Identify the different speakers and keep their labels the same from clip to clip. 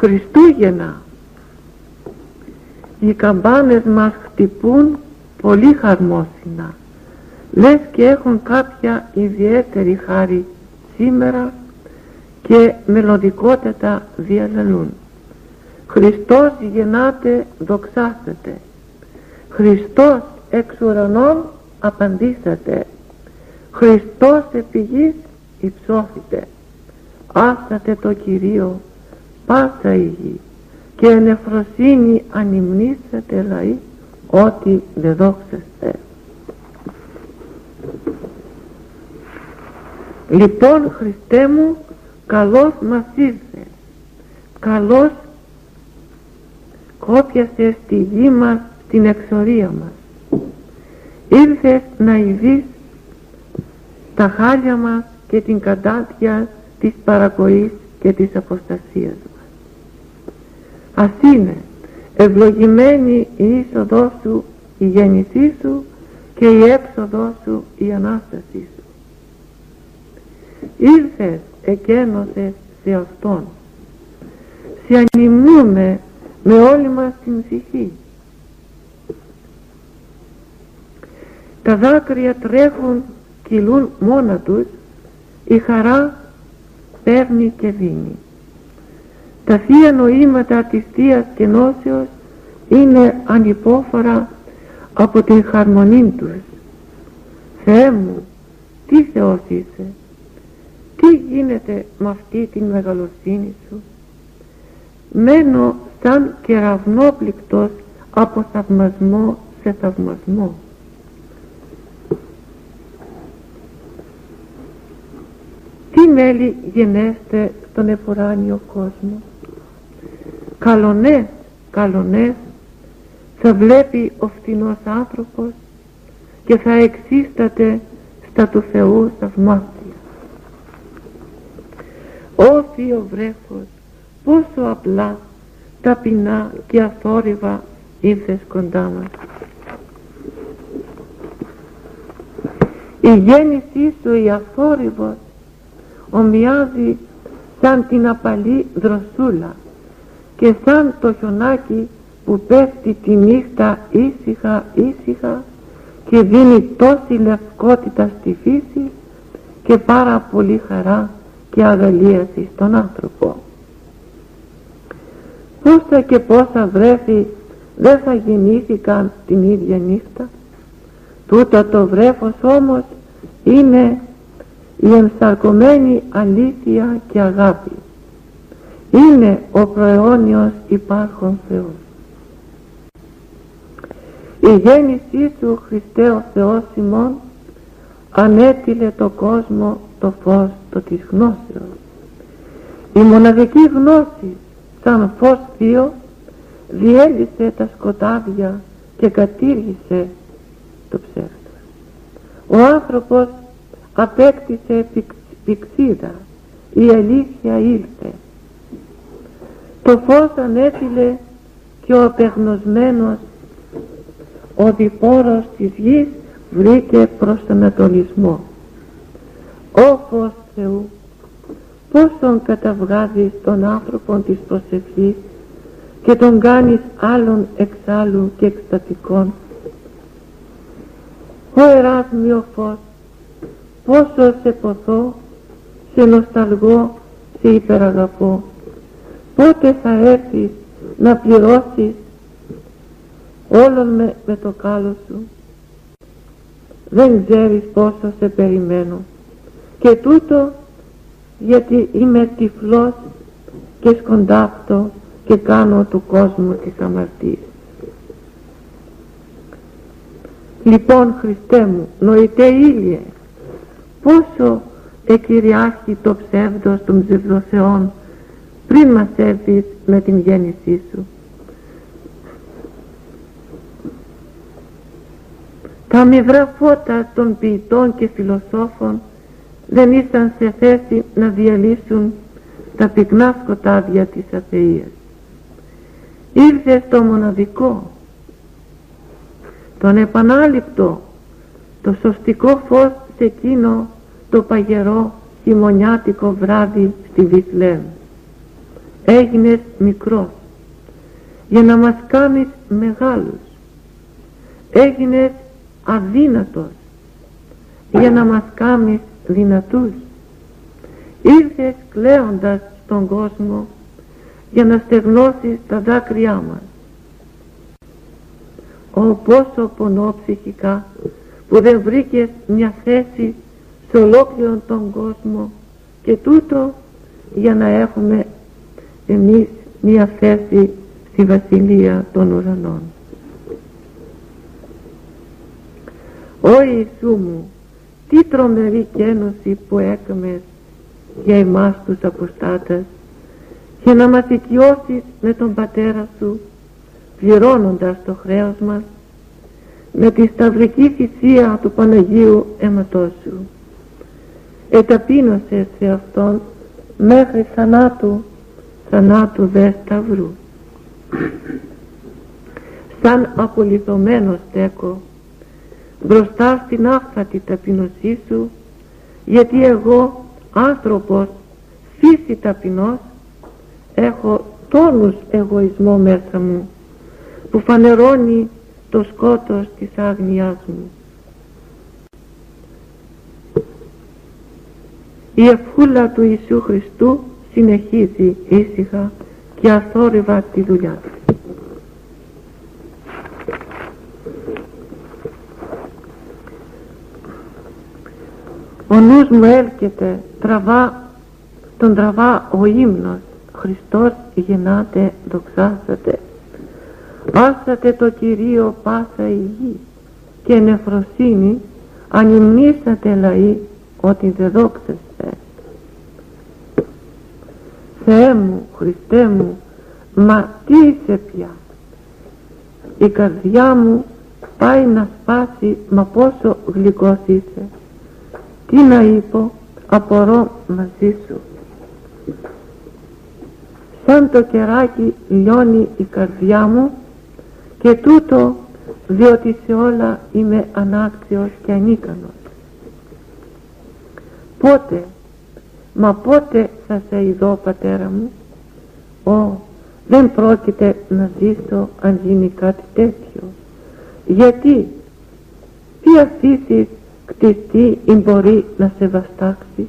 Speaker 1: Χριστούγεννα. Οι καμπάνες μας χτυπούν πολύ χαρμόσυνα. Λες και έχουν κάποια ιδιαίτερη χάρη σήμερα και μελωδικότητα διαλαλούν. Χριστός γεννάται δοξάσετε Χριστός εξ ουρανών απαντήσατε. Χριστός επί γης υψώθητε. Άσατε το Κυρίο πάσα η γη. Και εν εφροσύνη ανυμνήσατε λαοί ότι δεν δόξαστε. Λοιπόν Χριστέ μου καλός μας ήρθε. Καλός κόπιασε στη γη μας την εξορία μας. Ήρθες να ειδείς τα χάλια μας και την κατάτια της παρακοής και της αποστασίας μας ας είναι. Ευλογημένη η είσοδός σου η γέννησή σου και η έξοδό σου η Ανάστασή σου. Ήρθες εκένωσες σε Αυτόν. Σε ανυμνούμε με όλη μας την ψυχή. Τα δάκρυα τρέχουν, κυλούν μόνα τους, η χαρά παίρνει και δίνει. Τα θεία νοήματα της Θείας Κενώσεως είναι ανυπόφορα από την χαρμονή τους. Θεέ μου, τι Θεός είσαι, τι γίνεται με αυτή την μεγαλοσύνη σου; Μένω σαν κεραυνόπληκτος από θαυμασμό σε θαυμασμό. Τι μέλη γενέστε στον εφοράνιο κόσμο; Καλονές, καλονές θα βλέπει ο φτηνός άνθρωπος και θα εξίσταται στα του Θεού θαυμάτια. Ω Θείο βρέφος, πόσο απλά, ταπεινά και αθόρυβα ήρθες κοντά μας. Η γέννησή σου η αθόρυβος ομοιάζει σαν την απαλή δροσούλα και σαν το χιονάκι που πέφτει τη νύχτα ήσυχα ήσυχα και δίνει τόση λευκότητα στη φύση και πάρα πολύ χαρά και αγαλίαση στον άνθρωπο. Πόσα και πόσα βρέφη δεν θα γεννήθηκαν την ίδια νύχτα. Τούτο το βρέφος όμως είναι η ενσαρκωμένη αλήθεια και αγάπη. Είναι ο προαιώνιος υπάρχον Θεός. Η γέννησή σου Χριστέ ο Θεός ημών ανέτειλε το κόσμο το φως το της γνώσεως. Η μοναδική γνώση σαν φως θείο διέλυσε τα σκοτάδια και κατήργησε το ψεύδος. Ο άνθρωπος απέκτησε πηξίδα, η αλήθεια ήλθε. Το φως ανέτειλε και ο απεγνωσμένος ο διπόρος της γης βρήκε προς τον Ανατολισμό. Ω φως Θεού, τον καταβγάζεις τον άνθρωπο της προσευχής και τον κάνεις άλλον εξάλλου και εκστατικών. Ω εράσμιο φως, πόσο σε ποθώ, σε νοσταλγώ, σε υπεραγαπώ. Πότε θα έρθεις να πληρώσεις όλον με, με το κάλο σου; Δεν ξέρεις πόσο σε περιμένω. Και τούτο γιατί είμαι τυφλός και σκοντάφτω και κάνω του κόσμου τις αμαρτίες. Λοιπόν Χριστέ μου, νοητέ ήλιε, πόσο εκυριάρχει το ψεύδος των ψευδοθεών πριν μας έρθεις με την γέννησή σου. Τα μηδρά φώτα των ποιητών και φιλοσόφων δεν ήσαν σε θέση να διαλύσουν τα πυκνά σκοτάδια της αθείας. Ήρθε στο μοναδικό, τον επανάληπτο, το σωστικό φως σε εκείνο το παγερό χειμωνιάτικο βράδυ στη Βιθλέμ. Έγινες μικρός για να μας κάνεις μεγάλους. Έγινες αδύνατος για να μας κάνεις δυνατούς. Ήρθες κλαίοντας στον κόσμο για να στεγνώσεις τα δάκρυά μας. Ω πόσο πονώ ψυχικά που δεν βρήκες μια θέση σε ολόκληρο τον κόσμο και τούτο για να έχουμε εμείς μια θέση στη Βασιλεία των Ουρανών. Ω Ιησού μου, τι τρομερή κένωση που έκαμες για εμάς τους αποστάτες και να μας οικειώσεις με τον Πατέρα Σου πληρώνοντας το χρέος μας με τη σταυρική θυσία του Παναγίου αίματός Σου. Εταπείνωσες σε Αυτόν μέχρι θανάτου, θανάτου δε σταυρού. Σαν απολυθωμένο στέκω μπροστά στην άφθατη ταπεινωσή σου γιατί εγώ άνθρωπος φύση ταπεινός έχω τόνους εγωισμό μέσα μου που φανερώνει το σκότος της άγνοιάς μου. Η ευχούλα του Ιησού Χριστού συνεχίζει ήσυχα και αθόρυβα τη δουλειά του. Ο νους μου έλκεται, τραβά, τον τραβά ο ύμνος Χριστός γεννάται, δοξάσατε. Άσατε το Κυρίο πάσα η γη και νεφροσύνη ανυμνήσατε λαοί ότι δεν δόξαστε. Θεέ μου, Χριστέ μου, μα τι είσαι πια; Η καρδιά μου πάει να σπάσει, μα πόσο γλυκός είσαι. Τι να είπω, απορώ μαζί σου. Σαν το κεράκι λιώνει η καρδιά μου και τούτο διότι σε όλα είμαι ανάκτιος και ανίκανος. Πότε, μα πότε θα σε ειδώ πατέρα μου, Ω, δεν πρόκειται να ζήσω αν γίνει κάτι τέτοιο. Γιατί, τι αφήσεις κτιστή ή μπορεί να σε βαστάξει;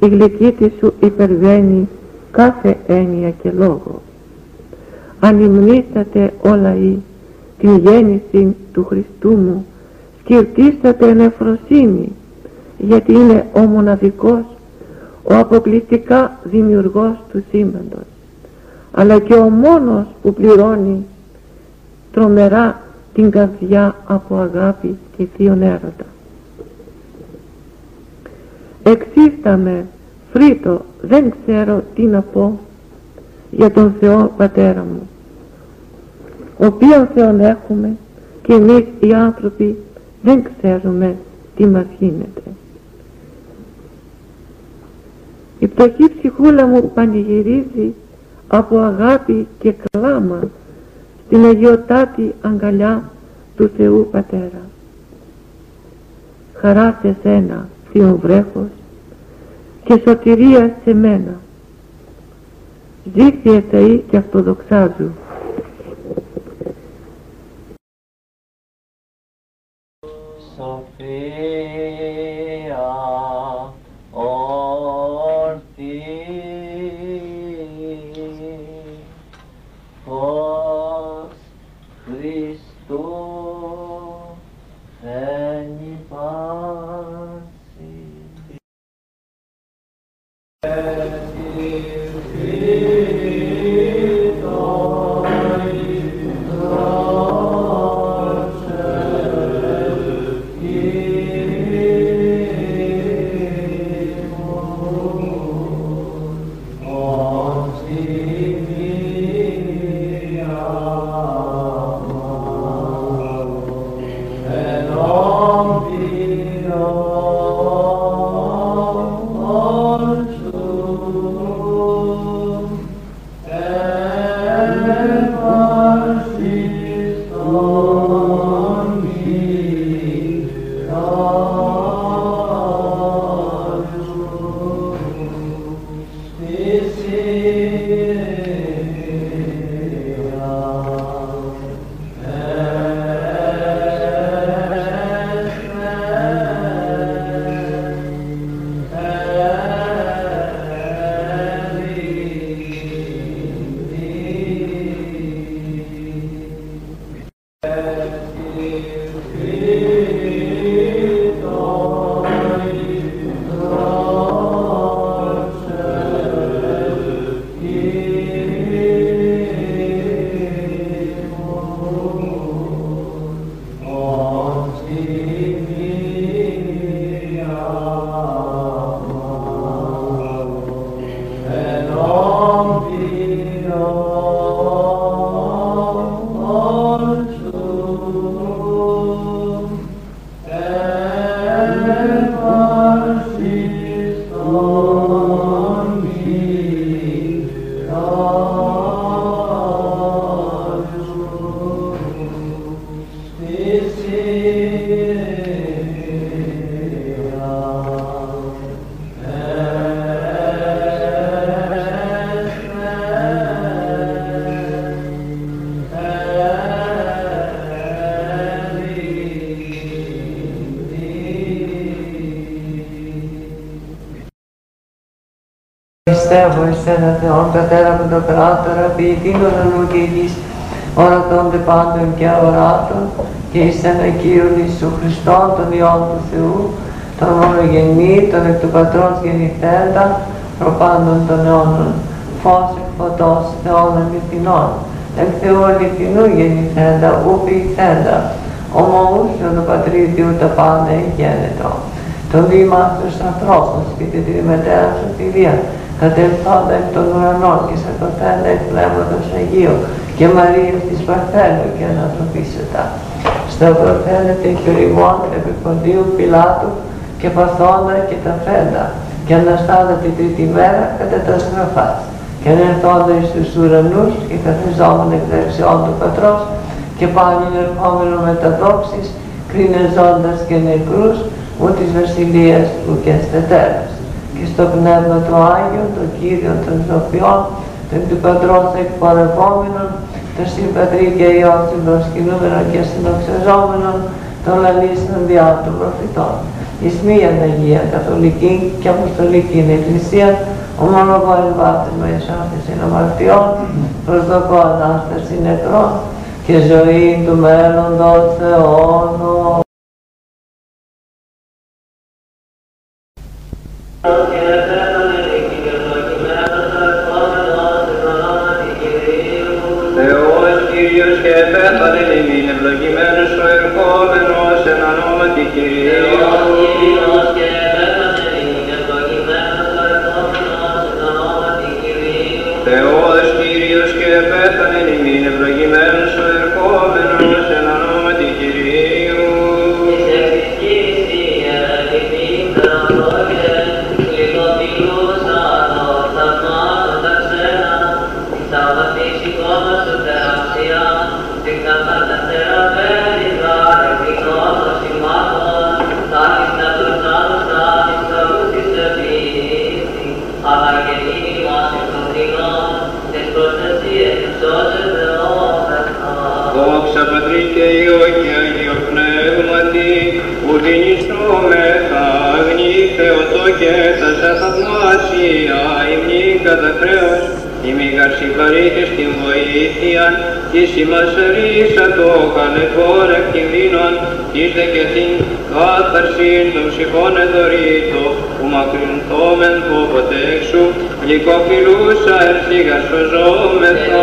Speaker 1: Η γλυκύτη σου υπερβαίνει κάθε έννοια και λόγο. Ανυμνήσατε όλα ή την γέννηση του Χριστού μου, σκυρτήσατε νεφροσύνη, γιατί είναι ο μοναδικός, ο αποκλειστικά δημιουργός του σύμπαντος, αλλά και ο μόνος που πληρώνει τρομερά την καρδιά από αγάπη και θείον έρωτα. Εξίσταμε, φρύτω, δεν ξέρω τι να πω για τον Θεό Πατέρα μου, ο οποίον Θεόν έχουμε και εμείς οι άνθρωποι δεν ξέρουμε τι μας γίνεται. Η πτωχή ψυχούλα μου πανηγυρίζει από αγάπη και κλάμα στην αγιοτάτη αγκαλιά του Θεού Πατέρα. Χαρά σε σένα, Θείο βρέφος, και σωτηρία σε μένα. Ζήφιε Θεοί και αυτοδοξάζου.
Speaker 2: Κράτορα, ποιητήν ουρανού και γης, ορατώνται πάντων και αοράτων, και εις ένα Κύριον Ιησού Χριστόν, τον Υιόν του Θεού, τον μονογενή, τον εκ του Πατρός γεννηθέντα, προπάντων των αιώνων, φως εκ φωτός Θεών αληθινών, εκ Θεού αληθινού γεννηθέντα, ου ποιηθέντα, ομοούσιον του Πατρίδιου τα πάντα γένετο. Το βήμα στους ανθρώπους και την τριμετέρα σωτηρία, κατελθόντα εκ των ουρανών και σαρκωθέντα εκ Πνεύματος Αγίου και Μαρίας της Παρθένου και ανθρωπίσετα. Στα προφαίνεται και ρημών επί Ποντίου Πιλάτου και παθόντα και τα φέντα. Και αναστάδα την τρίτη μέρα κατά τα στραφάς και ανερθόντα εις τους ουρανούς και καθιζόμουν εκ δεξιών του Πατρός και πάλι ερχόμενο με τα δόξης κρίνεζόντας και νεκρούς ου της βασιλείας του και στετέρας και στο πνεύμα του Άγιον, τον Κύριο των Σοφιών, τον του Πατρός εκπορευόμενων, τον Συμπατρί και Υιόν συμπροσκυνούμενων και συνοξεζόμενων, των λαλήσεων διά των προφητών. Εις μίαν Αγία Καθολική και Αποστολική Εκκλησία, ομολογώ εν βάπτισμα εις άφησιν αμαρτιών, προσδοκώ Ανάσταση νεκρών και ζωή του μέλλοντος αιώνων.
Speaker 3: Θαυμάσια, ημνή κατά χρέος, ημίγαρ συγχαρήτης την βοήθεια, της ημάς ρίσα το καλετόρ εκ κινδύνων, της δε και την κάθαρσιν των ψυχών εδωρήτω, που μακρυνθόμεν πόποτε εξού, γλυκοφιλούσα ερθίγα σωζόμεθα.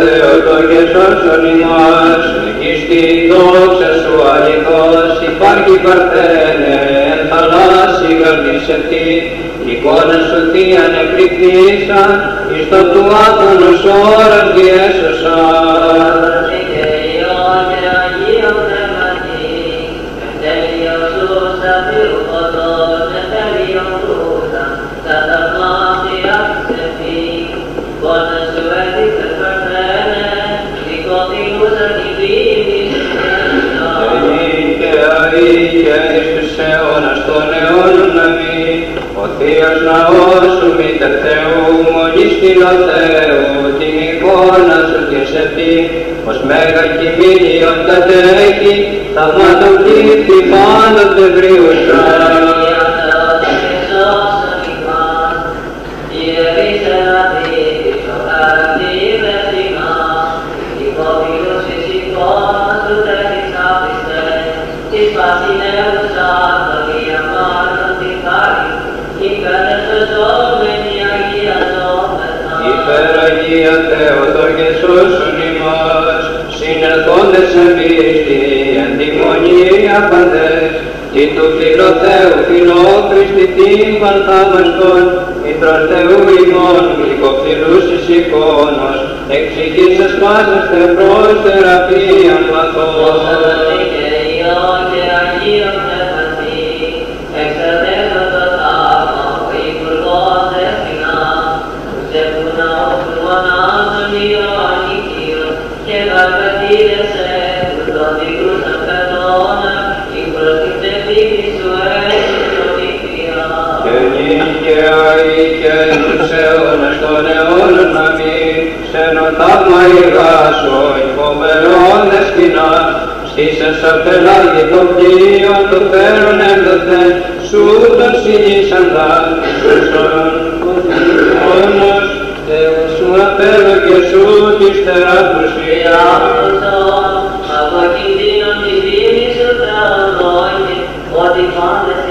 Speaker 3: Θεότο και σώσον ημάς, νικήστη δόξα σου αληθώς, υπάρχει παρθένε, εν θαλάσσι γαρδίσετη, εικόνα σου θεία νεκρυθήσαν, εις το του άθωνος ώρας διέσωσαν. Και αή και εις τους αιώνας των αιώνων αμήν. Ο Θείος Ναός σου μήτερ Θεού, μόλις την ο Θεού, την εικόνα σου και σε πει, ως μέγα κοιμήλιον κατέχει, θαυμάτων πλήθη πάντοτε βριούσαν.
Speaker 4: σώσον ημάς, σε εμείς την αντιμονία παντές, και του φιλοθέου φιλόχρηστη την παρθάμαστον, μητρος Θεού ημών γλυκοφιλούς εικόνος, εξηγήσας πάσας τε. τα μαγικά σου υπομερών εσκηνά Στήσες απ' πελάγι το πλοίο το φέρον σου το συνήσαντα σου
Speaker 5: στον όμως Θεού σου
Speaker 4: απέλω και σου τη φτερά προσφυγιά από κινδύνων τη δίνη σου τραγωγή ότι πάντα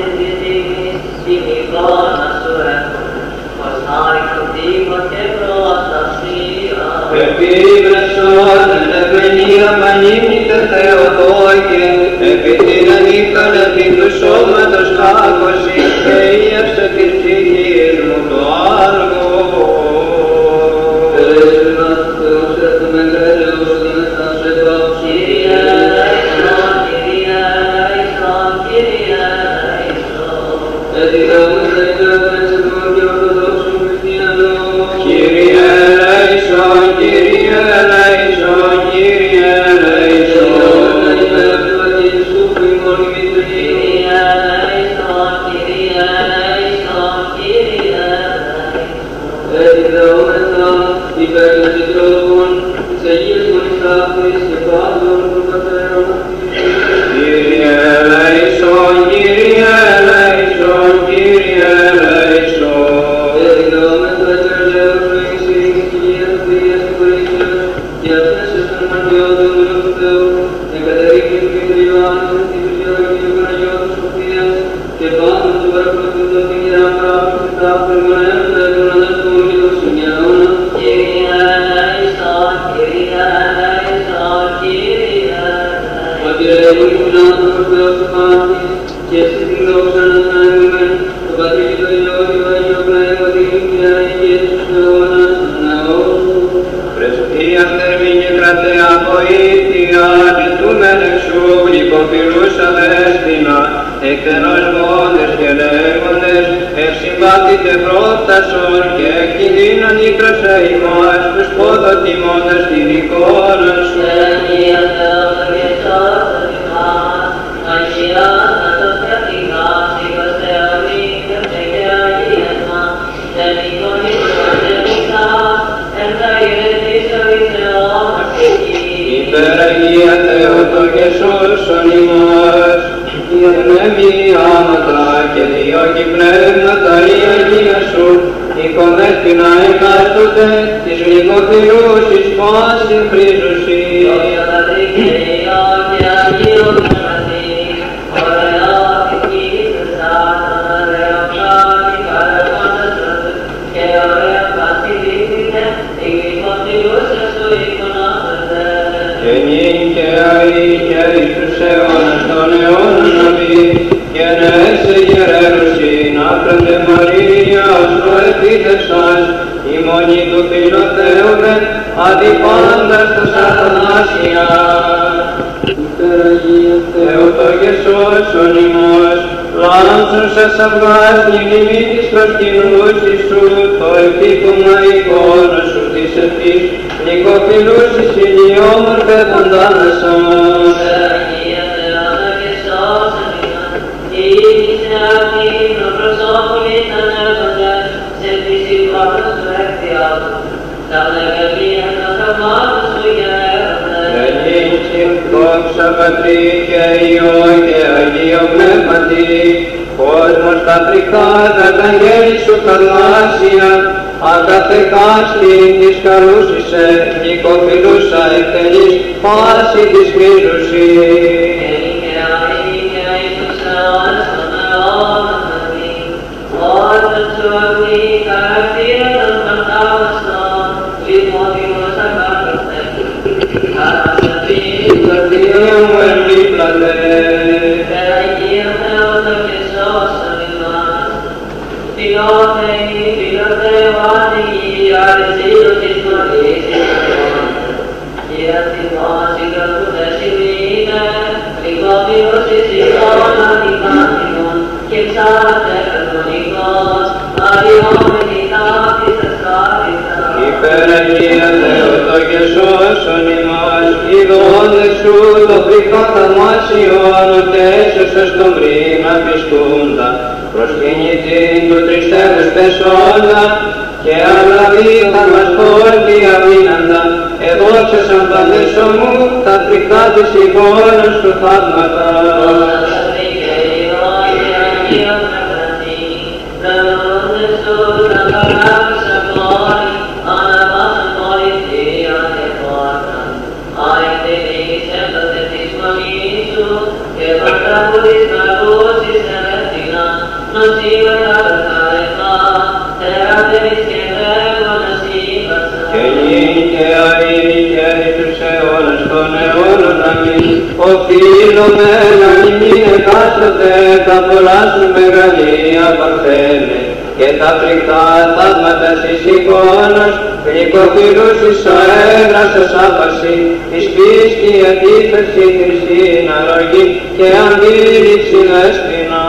Speaker 4: Thank you. Ανταθεκάστη της καλούσης
Speaker 5: σε, νοικοφιλούσα
Speaker 4: εκτελής poate descrever Υπεραγία Θεότο και σώσον ημάς, ειδώντες σου το φρικτό θαυμάσιον, τέσσερσος στον πρίμα πιστούντα, προσκυνητήν του τριστεύους πεσόντα, και αλαβή θα μας πόρτη αμήναντα, εδόξασαν παντέσο μου τα φρικτά της εικόνας του θαύματα. Και νυν Οφείλουμε να μην εκάστοτε τα πολλά σου μεγαλεία παρθένε και τα φρικτά θαύματα της εικόνας γλυκοφιλούς εις αέρας ως άπαση εις πίστη αντίθεση Χριστίν αρρωγή και αντίληψη δέσποινα.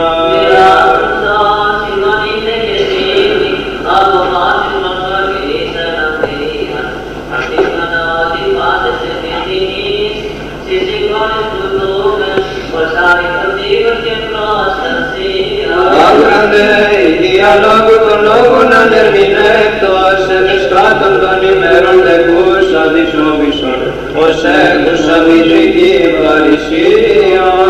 Speaker 4: Άκραντε η διαλόγου των λόγων ανερμηνεύτος ευεσκάτων των ημέρων τεκούς αδυσόβησον ως έκουσα μητρική παρησία.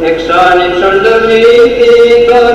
Speaker 3: Ελεήμων εξάνυψον το πλήθη των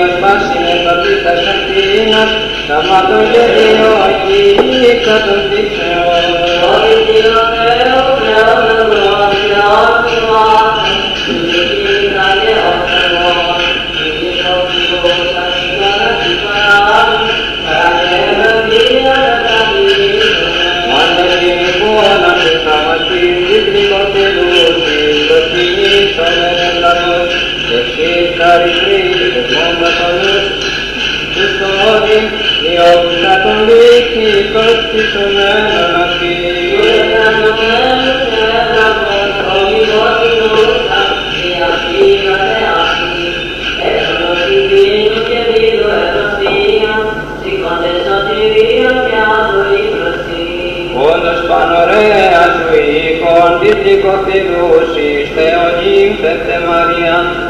Speaker 4: Κύριος μας είναι το τα ακτίνος, το μαντολέριο εκεί κατ' ο τύπος. Σαματογενείο αγγίκα των δείξεων. Όντως πανωρέα σου οίκον δίπλικοφιλούσης Θεονύμ Θεέ Μαρία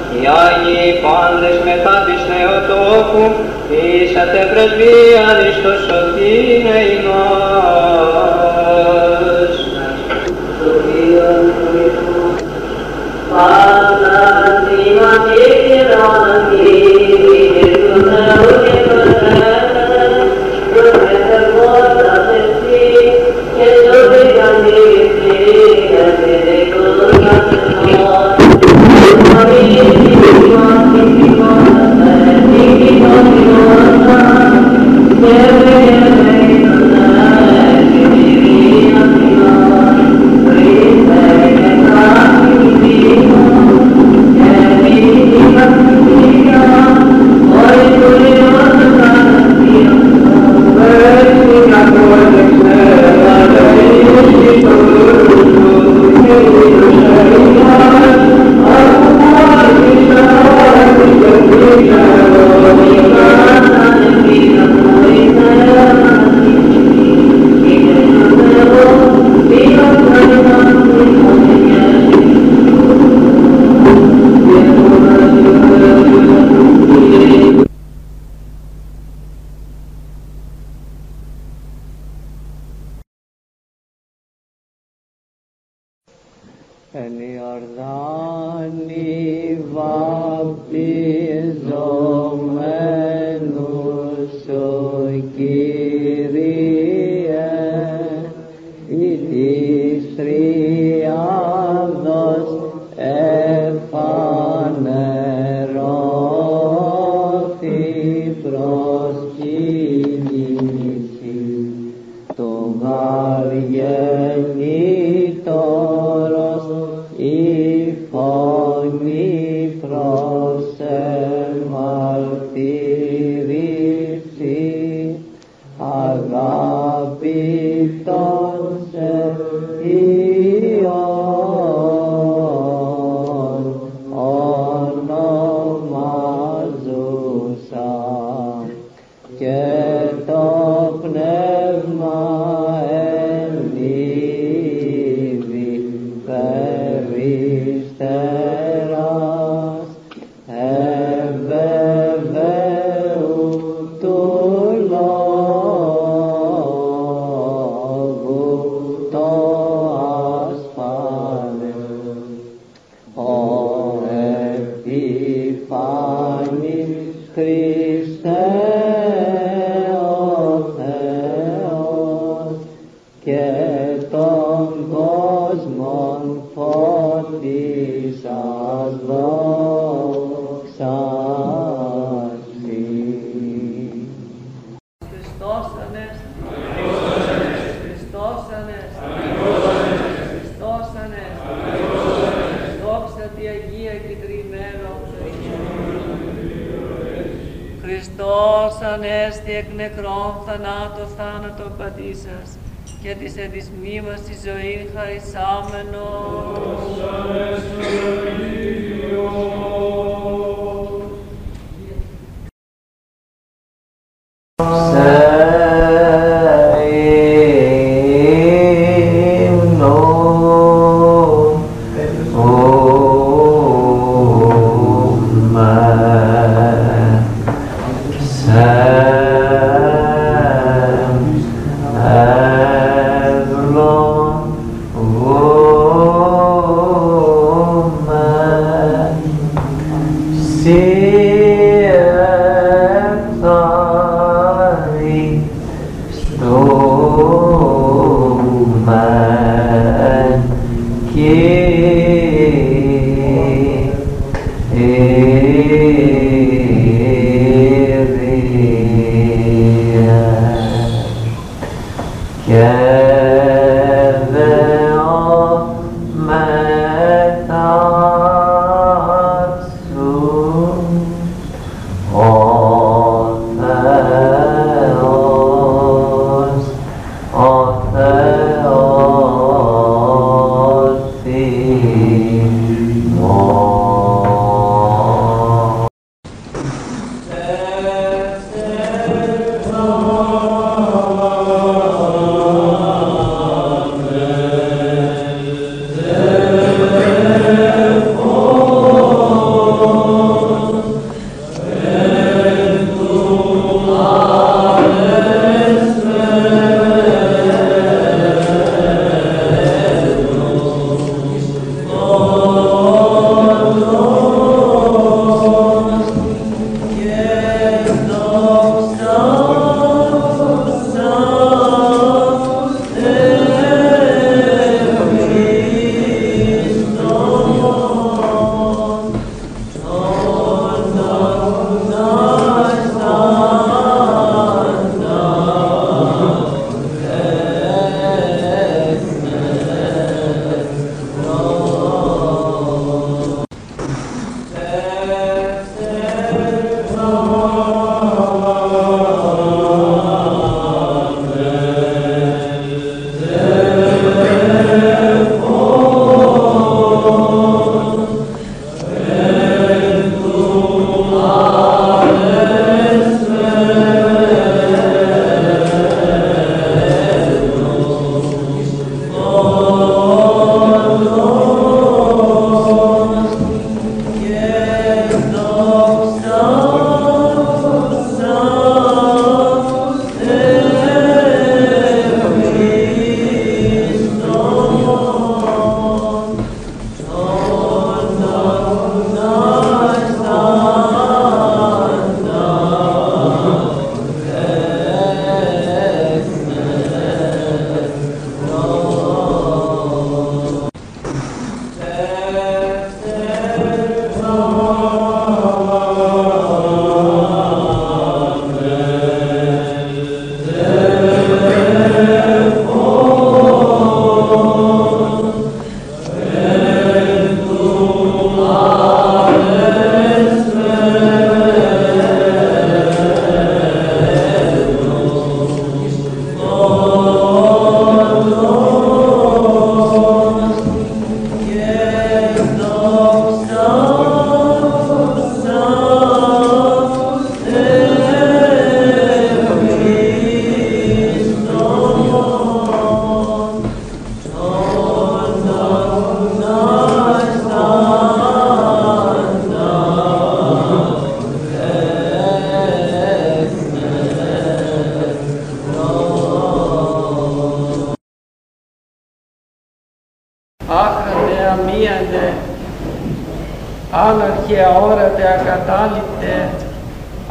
Speaker 4: οι Άγιοι πάντες μετά της Θεοτόκου ήσατε πρεσβείαν εις το σωτήνε ημάς.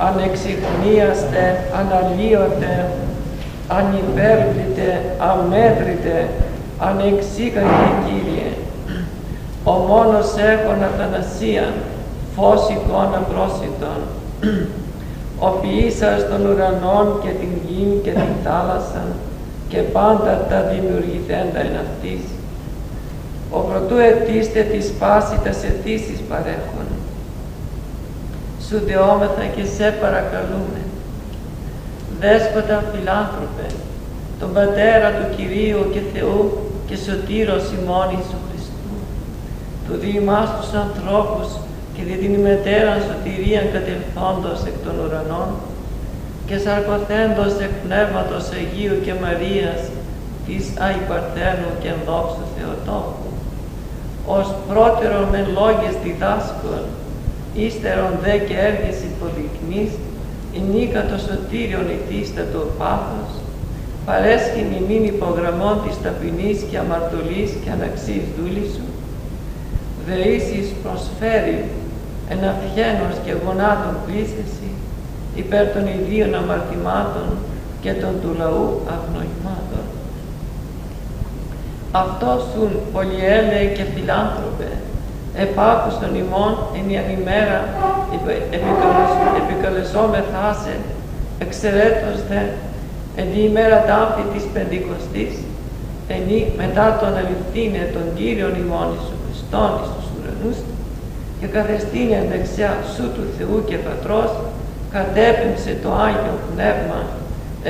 Speaker 2: Ανεξιχνίαστε, αναλύωτε, ανυπέρβλητε, αμέτρητε, ανεξίκαγε Κύριε. Ο μόνος έχων αθανασίαν, φως εικόνα πρόσιτον, ο ποιήσας των ουρανών και την γη και την θάλασσα και πάντα τα δημιουργηθέντα εν αυτής. Ο πρωτού ετήστε της πάση τα αιτήσεις παρέχον. Σου δεόμεθα και σε παρακαλούμε. Δέσποτα φιλάνθρωπε, τον Πατέρα του Κυρίου και Θεού και Σωτήρος ημών Ιησού Χριστού, του διημάς τους ανθρώπους και δι' την ημετέραν σωτηρίαν κατελθόντος εκ των ουρανών και σαρκοθέντος εκ Πνεύματος Αγίου και Μαρίας της Αϊπαρθένου και ενδόξου Θεοτόκου, ως πρώτερον με λόγες διδάσκων, ύστερον δε και έργες υποδεικνύς, ενίκα το σωτήριον ητίστατο πάθος, παρέσχει μηνύν υπογραμμών της ταπεινής και αμαρτωλής και αναξής δούλης σου, δεήσεις προσφέρει εν αυχένος και γονάτων πλήσεση υπέρ των ιδίων αμαρτημάτων και των του λαού αγνοημάτων. Αυτός σουν πολυέλεε και φιλάνθρωπε, επάκουστον ημών εν ημέρα επικαλεσόμεθά σε, εξαιρέτως δε εν τη ημέρα τάφη της Πεντηκοστής, εν μετά τον αληθήνε των Κύριων ημών Ιησού Χριστόν εις τους ουρανούς και καθεστήνε δεξιά σου του Θεού και Πατρός, κατέπεμψε το Άγιο Πνεύμα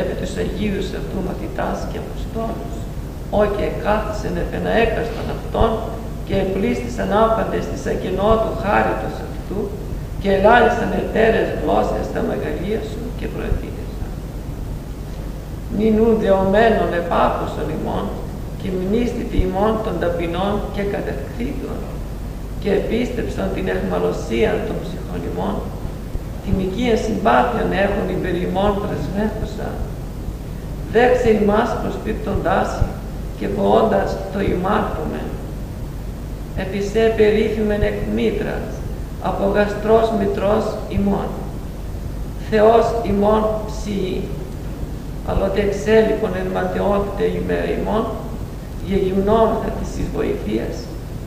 Speaker 2: επί τους Αγίους αυτού μαθητάς και Αποστόλους, ό και κάθισεν επένα έκαστον αυτών και επλήστησαν άπαντες της ακινότου χάριτος αυτού και ελάλησαν εταίρες γλώσσες τα μεγαλεία σου και προετήρεσαν. Νινούν δεωμένων επάκουσον ημών και μνήστητη ημών των ταπεινών και κατευχθήτων και επίστεψαν την εχμαλωσία των ψυχών ημών, την οικία συμπάθειον έχουν υπερ ημών πρεσβεύουσα, δέξε ημάς προσπίπτοντάς και ποώντας το ημάρτωμεν, επισέ περίφημεν εκ μήτρας, από γαστρός μητρός ημών. Θεός ημών ψιή, αλλά ότι εξέλιπον εν ματαιότητα ημέρα ημών, γεγυμνόμεθα της βοηθείας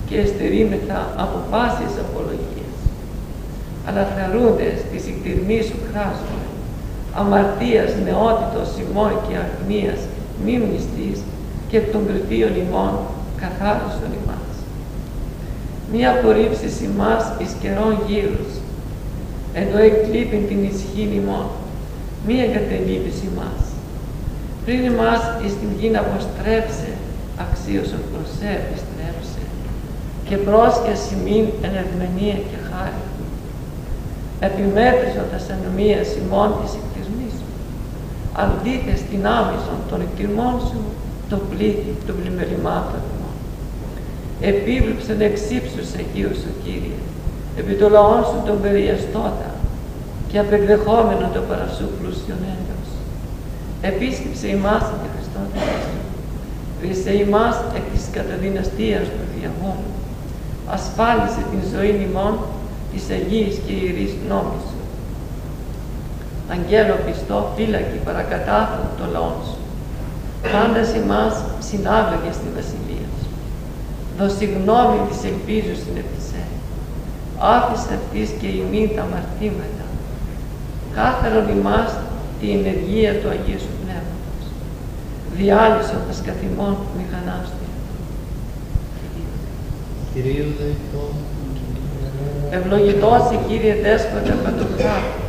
Speaker 2: και εστερήμεθα από πάσης απολογίας. Αλλά χαρούντες της εκτιρμής σου χράσουμε, αμαρτίας, νεότητος, ημών και αγνίας, μη μνηστής και των κριτήων ημών καθάριστον ημάς. Μη απορρίψεις ημάς εις καιρών γύρους, ενώ εκλείπει την ισχύν ημών, μη εγκατελείπεις ημάς. Πριν ημάς εις την γη να αποστρέψε, αξίωσον προς σε επιστρέψε, και πρόσχεση μην εν ευμενία και χάρη. Επιμέτρησον τα ανομίας ημών της εκτισμής σου, αντίθες την άμυσον των εκτιμών σου, το πλήθη των πλημελημάτων ημών. Επίβλεψεν εξ ύψους Αγίου σου, Κύριε, επί το λαός σου τον περιεστώτα και απεκδεχόμενο το παρασού πλούσιον έλεος. Επίσκεψε ημάς και Χριστό Θεός Ρίσε ημάς εκ της καταδυναστίας του διαβόλου. Ασφάλισε την ζωή ημών της Αγίας και Ιερής νόμης σου. Αγγέλο πιστό, φύλακη παρακατάθου των λαών σου. Πάντας ημάς συνάβεγε στη βασιλεία σου. Δώσει γνώμη της ελπίζου στην επισέ. Άφησε αυτής και ημί τα μαρτήματα. Κάθαρον ημάς τη ενεργία του Αγίου σου Πνεύματος. Διάλυσον τα σκαθημών μηχανάστου.
Speaker 6: Κυρίου δεκτό.
Speaker 2: Ευλογητός η Κύριε Δέσποτα Παντοχράτου,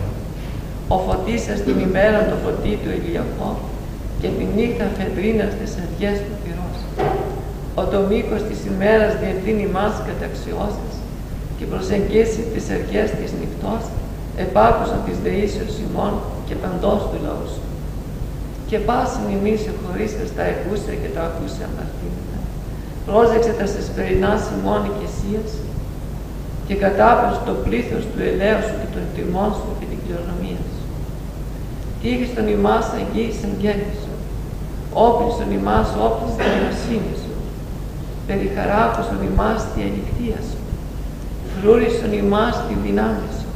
Speaker 2: ο φωτίσας την ημέρα το φωτί του ηλιακό και τη νύχτα φεδρίνας τις αδιές του πυρός. Ο το μήκος της ημέρας διευθύνει μας καταξιώσεις και προσεγγίσει τις αργές της νυχτός επάκουσαν της δεήσεως ημών και παντός του λαούς σου. Και πάσιν ημείς χωρίσας τα εκούσια και τα ακούσια αμαρτήματα. Πρόσεξε τα σεσπερινά ημών οικεσίας και κατάπεσε το πλήθος του ελαίου σου και των τιμών σου και την κληρονομία σου. Τύχης των ημάς αγγίης γέννη σου, όπλης ημάς όπλης δικαιοσύνης σου, περιχαράκους των ημάς τη ανοιχτία σου.
Speaker 7: φρούρισον ημάς τη δυνάμει σου.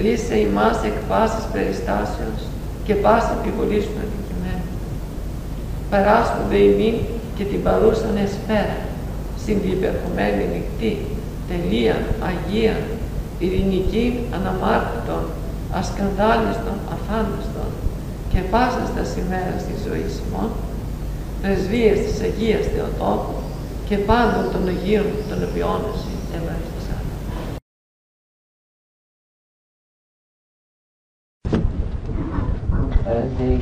Speaker 7: Ρίσε ημάς εκ πάσης περιστάσεως και πάση επιβολής σου αντικειμένου. Παράσχου δε ημίν και την παρούσαν εσπέρα, στην υπερχομένη νυχτή, τελεία, αγία, ειρηνική, αναμάρτητον, ασκανδάλιστον, αφάνταστον και πάσα στα σημαία της ζωής ημών, πρεσβείες της Αγίας Θεοτόκου και πάντων των Αγίων των οποίων εσύ ευαριστησάν.
Speaker 8: Ότι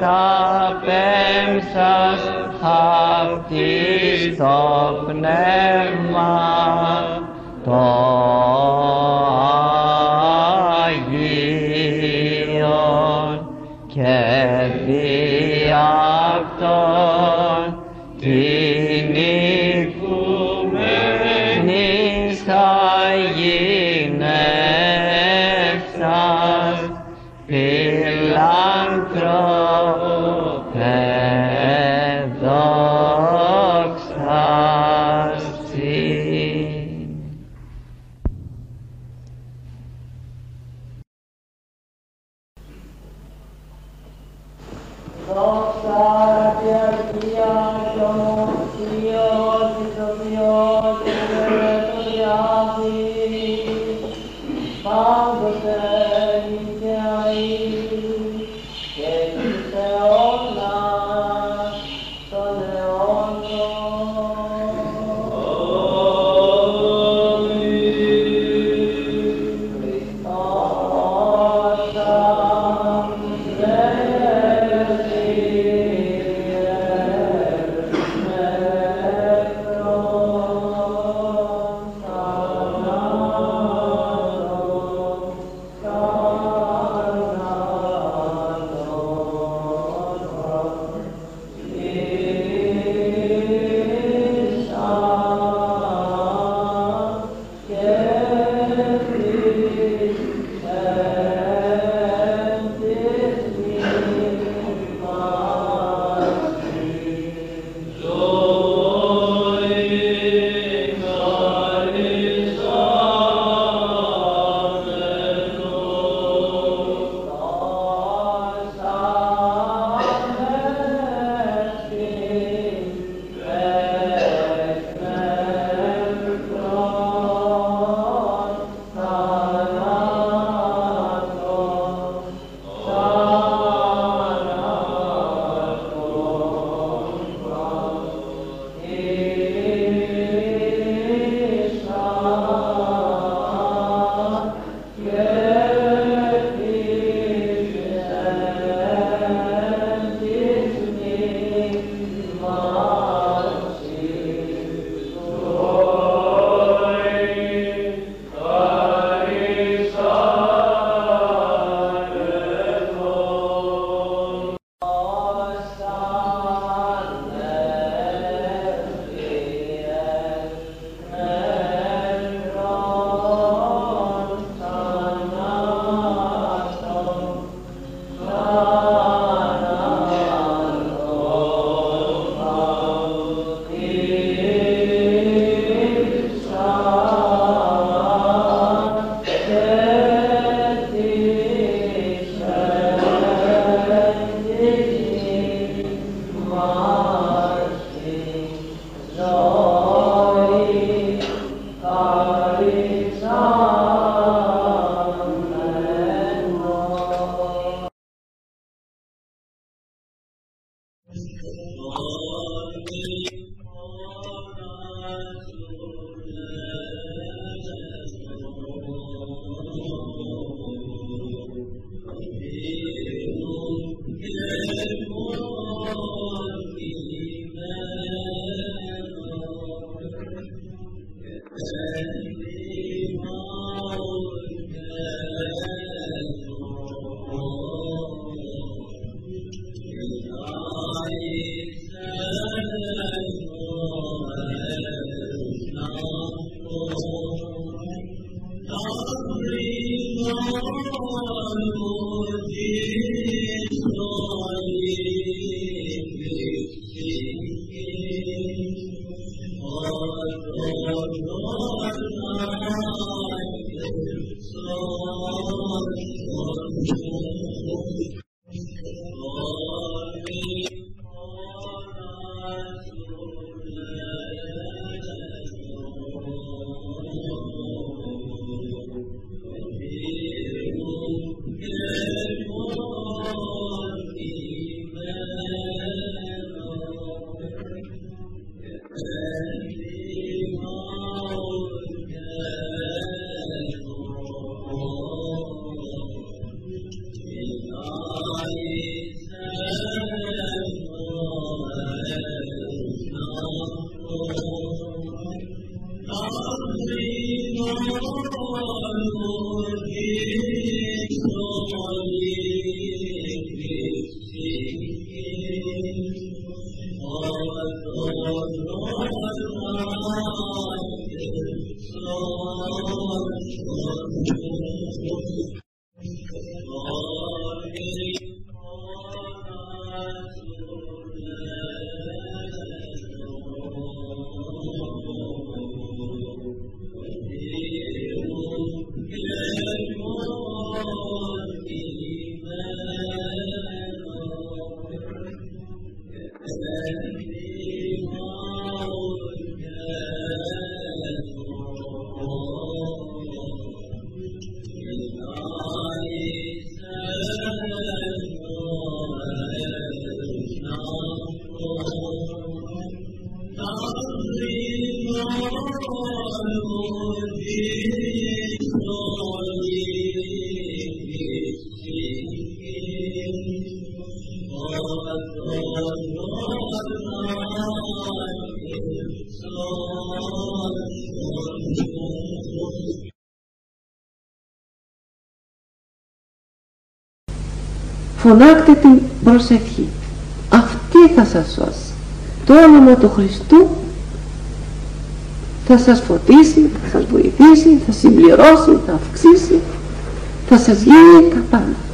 Speaker 9: τα
Speaker 7: πέμψας αυτής το πνεύμα το Άγιον και δι' φωνάξτε την
Speaker 4: προσευχή. Αυτή θα σας σώσει. Το όνομα του Χριστού θα σας φωτίσει, θα σας βοηθήσει, θα συμπληρώσει, θα αυξήσει, θα σας γίνει τα πάντα.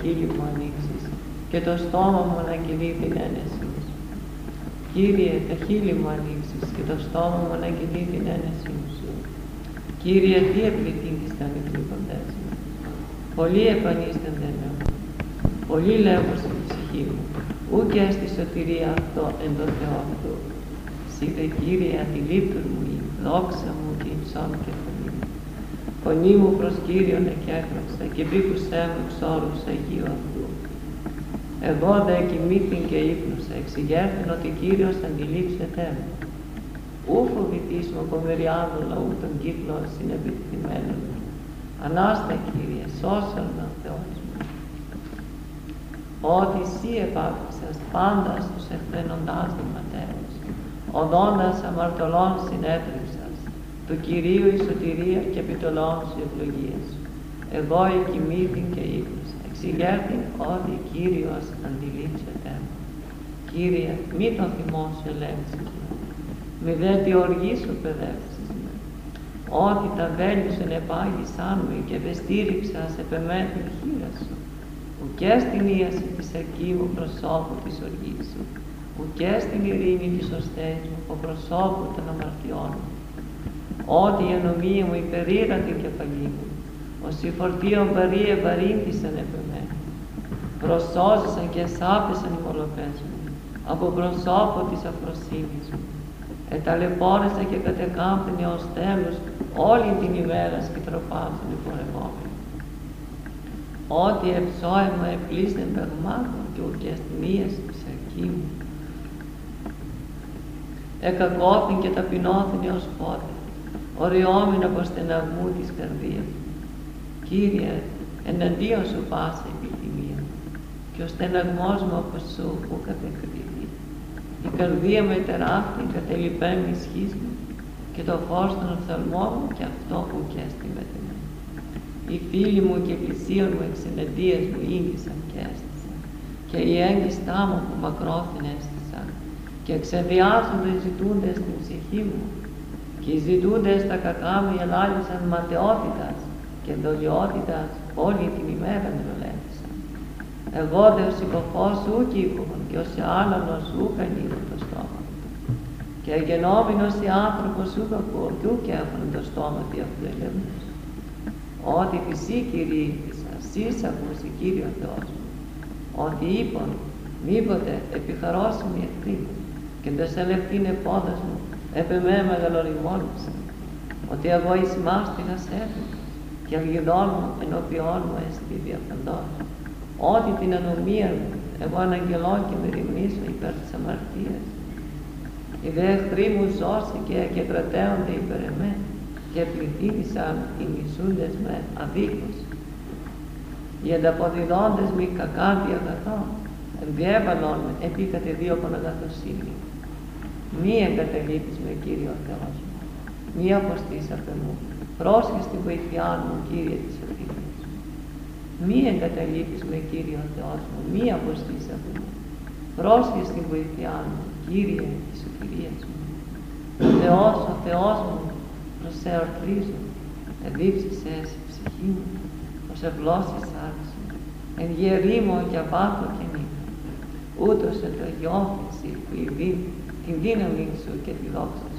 Speaker 2: Χείλη μου ανοίξεις και το στόμα μου να κινεί την ένεση σου. Κύριε τα χείλη μου ανοίξεις και το στόμα μου να κινεί την ένεση σου. Κύριε τι επληθύνθησαν οι κλειποντές μου. Πολλοί επανίστανται με Πολλοί λέγουν στην ψυχή μου, ούκ στη σωτηρία αυτό εν το Θεό αυτού. Σύ δε Κύριε αντιλήπτουν μου η δόξα μου και υψών και φωνή μου. Φωνή μου προς Κύριον εκέφρασα και μπήκουσέ μου εξ όρους Αγίου αυτού. Εγώ δε κοιμήθην και ύπνουσα, εξηγέρθεν ότι Κύριος αντιλήψεται μου. Ού φοβηθείς μου από μεριάδο λαού των κύκλων συνεπιθυμένων μου. Ανάστα Κύριε, σώσον με ο Θεός μου. Ότι εσύ επάφησας πάντα στους εκφραίνοντάς των ματέρους, οδόντας αμαρτωλών συνέτριψας, του Κυρίου η σωτηρία και επιτολών σου ευλογίας σου. Εγώ εκοιμήθην και ύπνος, εξηγέρθην ότι Κύριος αντιλήψεται μου. Κύριε, μη το θυμό σου ελέγξεις με, μη δε τη οργή σου παιδεύσεις με. Ότι τα βέλη σου επάγησάν μου και δε στήριξας σε πεμένη χείρα σου. Ουκέ στην ίαση της μου προσώπου της οργής σου. Ουκέ στην ειρήνη της ωστές μου ο προσώπου των αμαρτιών μου. Ότι η ανομία μου υπερήρα την κεφαλή μου. Ως η φορτίων βαρύ ευαρύνθησαν επ' εμένα. Προσώζησαν και σάπησαν οι μολοπές μου από προσώπο της αφροσύνης μου. Εταλαιπώρεσα και κατεκάμπτην έως τέλος όλη την ημέρα σκητροπάζουν οι πορευόμενοι. Ότι εψώεμα επλήστην παιγμάτων και ουκέ μίας της εκεί μου. Εκακόθην και ταπεινώθην έως πότε, οριόμην από στεναγμού της καρδίας. Κύριε, εναντίον σου πάσα επιθυμία και ο στεναγμός μου από σου που κατεκριθεί. Η καρδία με τεράστια κατελειπέμει ισχύς μου και το φως των οφθαλμών μου και αυτό που κέστη με την Οι φίλοι μου και πλησίων μου εξεναντίας μου ήγησαν και έστησαν. Και οι έγκυστά μου που μακρόθυν έστησαν. Και εξεδιάζονται ζητούνται στην ψυχή μου. Και οι ζητούντες τα κακά μου ελάλησαν ματαιότητας και δολιότητας όλη την ημέρα με ρολέντησαν. Εγώ δε ο συκοφός σου κύκομον και ως άλλανος σου κανείδω το στόμα του. Και γενόμενος η άνθρωπος σου κακό και ουκ έφανε το στόμα του αυτού ελευνούς. Ότι φυσί κηρύχθησα, σεις ακούσι Κύριο Θεός μου, ότι είπον μήποτε επιχαρώσιμη εχθρή και δε σε λεφτήν επόδας μου επ' εμέ μεγαλοριμόνιξαν, ότι εγώ εις μάστιγας έφυγα και αγγιδών μου ενώπιόν μου έστι διαφαντός. Ότι την ανομία μου εγώ αναγγελώ και με ρημνήσω υπέρ της αμαρτίας. Οι δε εχθροί μου ζώσει και, και κρατέονται υπέρ εμέ και πληθύνησαν οι μισούντες με αδίκως. Οι ανταποδιδόντες μη κακά διαγαθώ, ενδιέβαλον με επί κατεδίωκον αγαθοσύνη. Μη εγκαταλείπεις με Κύριο Θεός μου, μη αποστείς απ' εμού, πρόσχε στη βοήθειά μου, Κύριε της σωτηρίας μου. Μη εγκαταλείπεις με Κύριο Θεός μου, μη αποστείς απ' εμού, πρόσχε στη βοήθειά μου, Κύριε της σωτηρίας μου. Ο Θεός, ο Θεός μου, προς σε ορθρίζω, εδίψησε η ψυχή μου, ως ευλώσεις άρεσε, εν γερήμο και απάτω και νύχτα. Ούτως ετραγιώθηση που η την δύναμη σου και τη δόξα σου,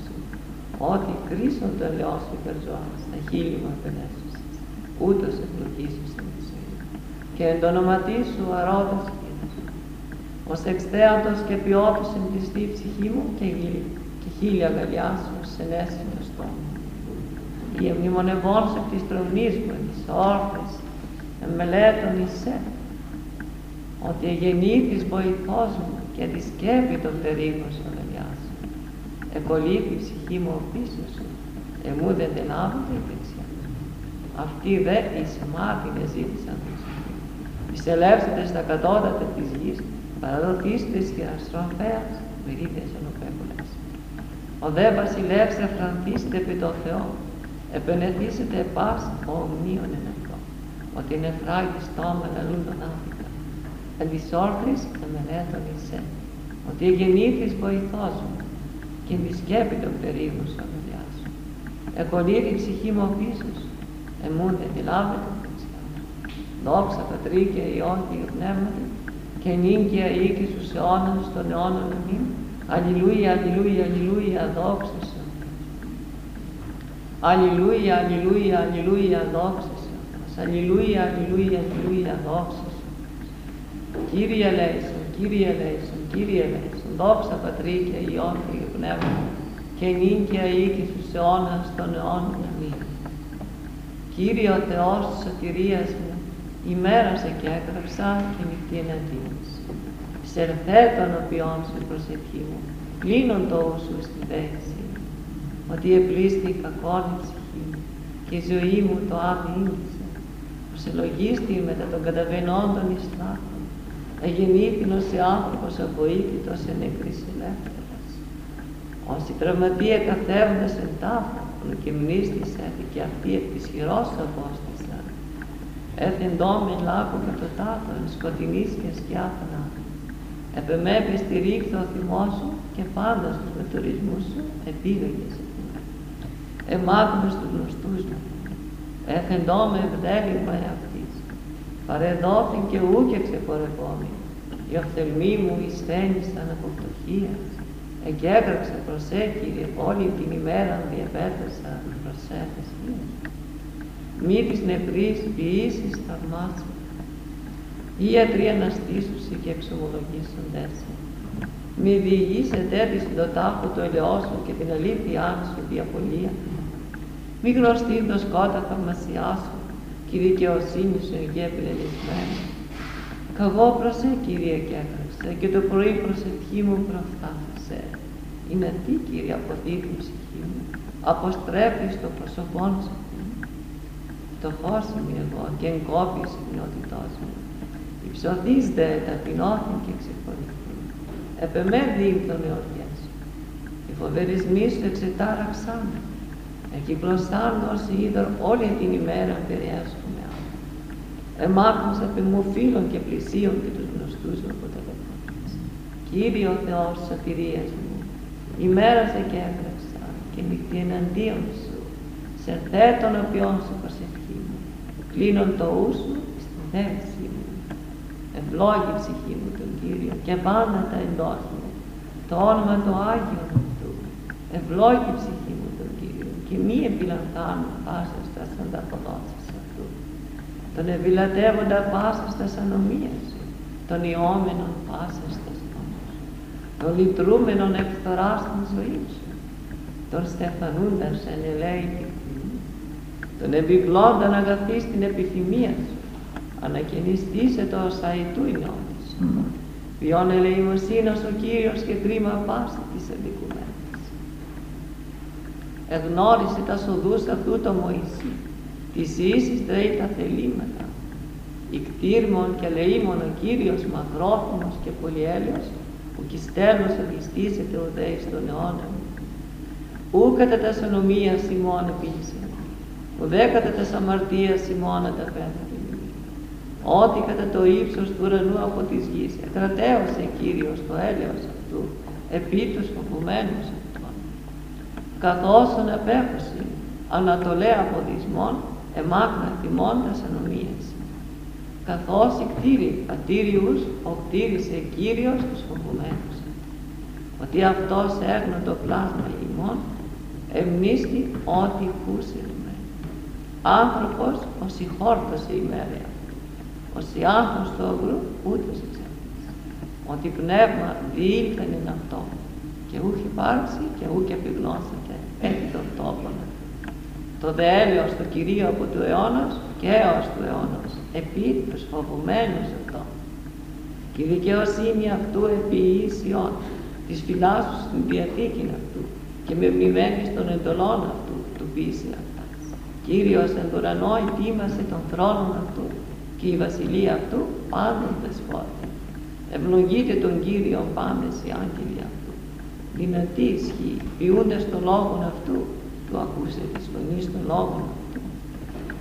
Speaker 2: ότι κρίσον το ελαιό σου υπερζώας, στα χείλη μου επενέσουσες, ούτως ευλογήσους στην ζωή. Και εν το ονοματί σου αρώντας Κύριος, ως εξθέατος και ποιότος εν τη ψυχή μου και, γύλη, και χίλια αγκαλιά σου σε νέσει το στόμα. Η εμνημονευών σε της τρομνής μου, εν της όρθης, εν μελέτων εισέ, ότι εγεννήθης βοηθός μου και τη σκέπη των περίπων σου εκολύθη η ψυχή μου πίσω σου, εμού δεν την άβγε η δεξιά. Αυτοί δε εις μάτινε ζήτησαν τη ζωή. Εισελεύσετε στα κατώτατα της γης, παραδοθήστε και αστροφέας, μυρίδες ενωπέμπολες. Ο δε βασιλεύς εφρανθήστε επί το Θεό, επενεθήσετε πας ομνίων εν αυτό, ότι είναι φράγει στόμα να λούν τον άφηκα. Εν της όρθρης εμενέτων εισέ, ότι εγεννήθης βοηθός μου, και μη σκέπη των περίγων σου αγκαλιά σου. Εκολύρει η ψυχή μου πίσω σου, εμούν δεν τη λάβετε δεξιά σου. Δόξα Πατρί και Υιόν και Πνεύματι και νύγκαια οίκη σου σε όνων των αιώνων αμήν. Αλληλούια, αλληλούια, αλληλούια, δόξα σου. Αλληλούια, αλληλούια, αλληλούια, δόξα σου. Αλληλούια, αλληλούια, αλληλούια, δόξα σου. Κύριε ελέησον, Κύριε ελέησον, Κύριε ελέησον, δόξα Πατρί και Υιόν και Πνεύμα και νύχια οίκη στους αιώνας των αιώνων αμήν. Κύριε ο Θεός της σωτηρίας μου, ημέρασε και έγραψα και νυχτή εναντίον σου. Σερθέ των οποίων σου προσευχή μου, κλείνον το σου στη δέξη ότι επλήστη η κακόνη ψυχή μου και η ζωή μου το άμυνησε, πως ελογίστη μετά των καταβενών των ιστράτων, εγεννήθηνος σε άνθρωπος αποοίκητος εν νεκρής ελεύθερας. Όσοι τραυματία καθέροντας εν τάφο, και μνήστησε και αυτή εκ της χειρός απόστησαν, έθεντόμεν λάκκο κατωτάτων, σκοτεινής και σκιά θανάτου. Επεμέπε στηρίχθω ο θυμός σου και πάντα στους μετορισμούς σου επίγαγες Εμάκουμε στους γνωστούς μου. Έχεντόμε ευδέλημα εαυτής. Παρεδόθην και ούκε ξεπορευόμη. Η οφθελμή μου εισθένησαν από φτωχίας. Εγκέγραψε προς σε, Κύριε, όλη την ημέρα διαπέτασα προς σε θεσμίες. Μη της νεκρής ποιήσεις θαυμάσου. Οι ιατροί αναστήσουσι και εξομολογήσοντες. Μη διηγήσετε της το τάφο του ελαιός σου και την αλήθειά σου διαπολία. Μη γνωστεί το σκότα θαυμασιά σου και η δικαιοσύνη σου εγγέ επιλελισμένη. Καγώ προς Κύριε και έκραξε και το πρωί προσευχή μου προφθάφασε. Είναι τι Κύριε αποδείχνει ψυχή μου, αποστρέφεις το πρόσωπό σου. Φτωχός είμαι εγώ και εγκόπη η συχνότητός μου. Υψωθείς δε ταπεινώθην και ξεχωριστή. Επεμέ δίκτων εορτιές. Οι φοβερισμοί σου εξετάραξαν με. Εκυκλωσάν ως είδωρ όλη την ημέρα περιέσκουμε. Εμάκουσα επί μου φίλων και πλησίων και τους γνωστούς μου από τα Κύριε ο Θεός σωτηρίας μου, ημέρασε και έγραψα και νυχτή εναντίον σου, σε θέτων οποίον σου προσευχή μου, κλείνον το ους σου στην θέση μου. Ευλόγη ψυχή μου τον Κύριο και πάντα τα εντόχη μου, το όνομα το Άγιο του. Ευλόγη ψυχή μου τον Κύριο και μη επιλαμβάνω πάσα στα ανταποδόσεις αυτού. Τον ευηλατεύοντα πάσα στα ανομίες σου, τον ιόμενον πάσα στα τον λυτρούμενον εκθορά στην ζωή σου, τον στεφανούντας εν ελέη τον επιβλώνταν αγαθή στην επιθυμία σου, ανακαινιστήσε το ασαϊτού η νόμη σου. Ποιον ελεημοσύνος ο Κύριος και κρίμα πάση της αντικουμένης. Εγνώρισε τα σοδούς αυτού το Μωυσή, της ίσης τρέει τα θελήματα. Ικτήρμον και λεήμον ο Κύριος μακρόθυμος και πολυέλαιος, που κι στέλνος ευλιστήσεται ο Δέης στον αιώνα μου. Ού κατά τας σανομία Σιμών επίσης, ουδέ κατά τας αμαρτίας Σιμώνα τα πέθανε. Ό,τι κατά το ύψος του ουρανού από της γης, εκρατέωσε Κύριος το έλεος αυτού, επί τους φοβουμένους αυτών. Καθώς απέχωση, ανατολέ από δυσμών, εμάκνα θυμώντας ανομίας. Καθώς οι κτίροι πατήριους, ο κτήρισε Κύριος τους φοβουμένους. Ότι αυτός έγνω το πλάσμα ημών, εμνίστη ό,τι χούσερουμε. Άνθρωπος ο συγχόρτωσε ημέρα ως η άγχος του αγρού ούτως εξαρτής. Ότι πνεύμα διήλθεν εν αυτό και ούχ υπάρξει και ούχ επιγνώσεται έτσι τον τόπον. Το δε έλεος του Κυρίου από του αιώνας και έως του αιώνας επί τους φοβουμένους αυτό. Και η δικαιοσύνη αυτού επί ίσιον της φυλάσσου στην διαθήκη αυτού και με μνημένης των εντολών αυτού του πίση αυτά. Κύριος εν ουρανό ετοίμασε τον θρόνο αυτού και η βασιλεία αυτού πάντων δεσπότη. Ευλογείτε τον Κύριο πάντες οι άγγελοι αυτού. Δυνατή ισχύει, ποιούντες τον λόγο αυτού, του ακούσε της φωνής των λόγων αυτού.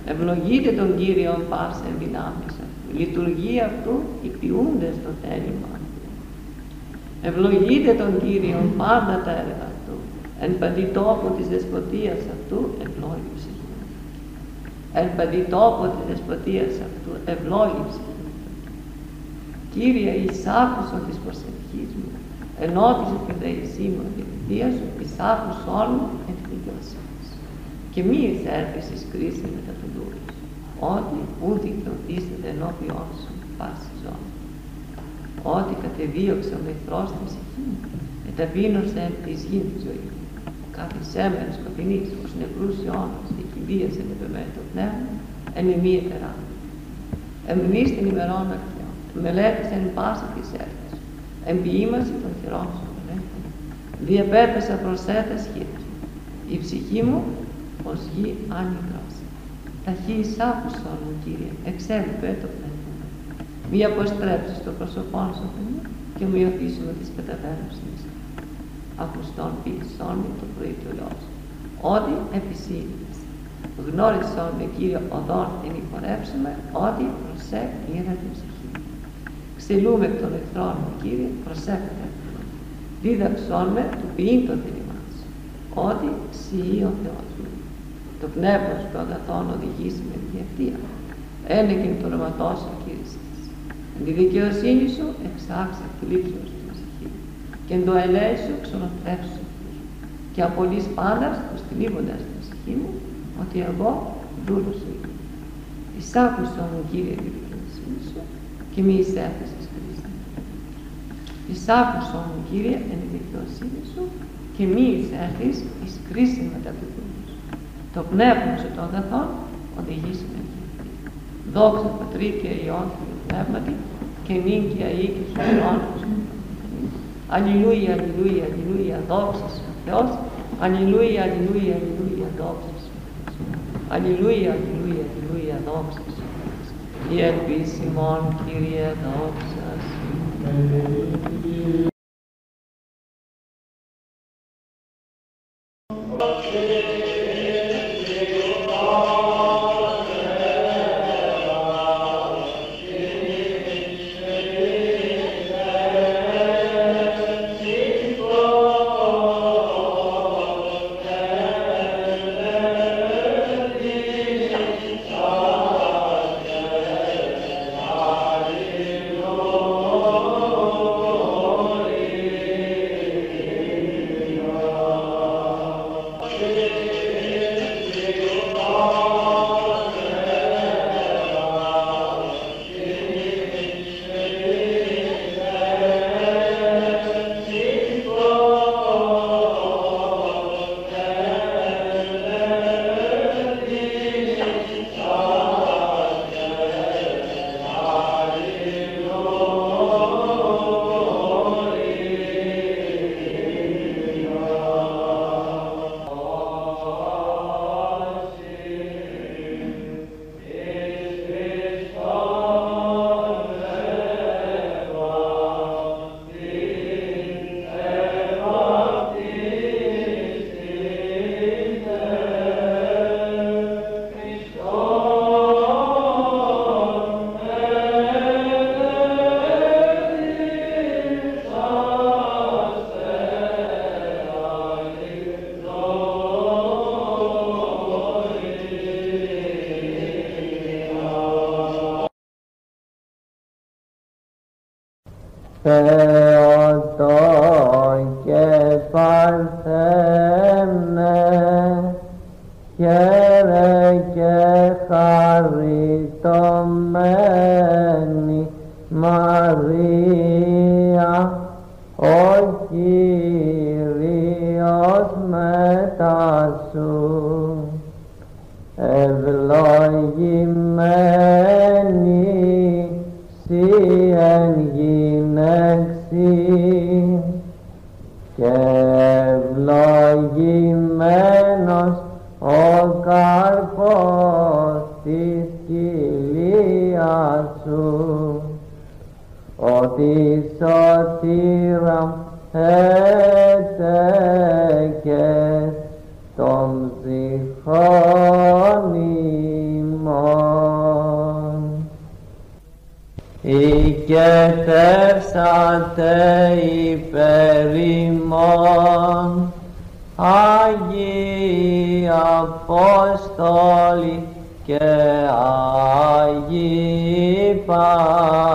Speaker 2: Ευλογείτε τον Κύριο πάσα δυνάμεις αυτού. Λειτουργία αυτού, οι ποιούντες το θέλημα αυτού. Ευλογείτε τον Κύριο πάντα τα έργα αυτού. Εν παντή τόπο της δεσποτείας αυτού ευλόγησε εν παντή τόπο της δεσποτείας αυτού ευλόγησε Κύριε εισάκουσο της προσευχής μου ενώπιζε την δεησή μου την θεία σου εισάκουσο όλου εν τη δικαιοσύνη και μη εισέρθεις εις κρίση μετά του δούλου ότι ούτε εκδοτήσετε ενώπιόν σου πάση ζώνη ότι κατεδίωξε ο εχθρός στην ψυχής μου εταπείνωσε της γη τη ζωή μου κάθε σέμενος σκοτεινής ως νεκρούς αιώνας εκκυβίασε με πεμέ το πνεύμα εν ημί ετερά. Εμνείς την ημερών ακτιών, μελέτησε εν πάση της έρθης, εμποιήμαση των χειρών σου μελέτη. Διαπέτασα προσέθες χείρες. Η ψυχή μου ως γη άνυκρος. Τα χεί εισάκουσον μου, Κύριε, εξέλιπε το πνεύμα. Μη αποστρέψεις το πρόσωπό σου, Θεέ, και μη αφήσουμε τις καταβέρνωσης. Ακουστών ποιησών μου το πρωί του λαός. Ότι επισήλυες. Γνώρισαν με Κύριο οδόν την υπορέψουμε, ότι προσέχ είναι την ψυχή. Ξυλούμε εκ των εχθρών μου, Κύριε, προσέχετε. Δίδαξόν με του ποιήν των θυμάς, ότι σύ ο Θεός μου. Το πνεύμα σου των αγαθών οδηγήσει με την ευθεία. Ένεκεν το ονοματός σου, Κύριε σας. Εν τη δικαιοσύνη σου εξάξα τη λήψη σου στην ψυχή. Και εν το ελέη σου ξονοθρέψου και απολύς πάντας τους τυλίγοντας στην ψυχή μου ότι εγώ δούλος σου είμαι. Εισάκουσον μου Κύριε τη δικαιοσύνη σου και μη εισέφεσαι εις κρίση. Εισάκουσον μου Κύριε εν τη δικαιοσύνη σου και μη εισέφεις εις κρίση μετά του δούλου σου. Το πνεύμα σου των αγαθών οδηγήσει με Δόξα Πατρί και Υιόν και του Πνεύματι και νυν και αεί και στους αιώνας. Αλληλούια, αλληλούια, αλληλούια, δόξα σου Θεός. Αλληλούια, αλληλούια, αλληλούια, δόξα σου Αλληλούια, αλληλούια, αλληλούια, δόξα σου Η ελπίση μόν, Κύριε, δόξα σου.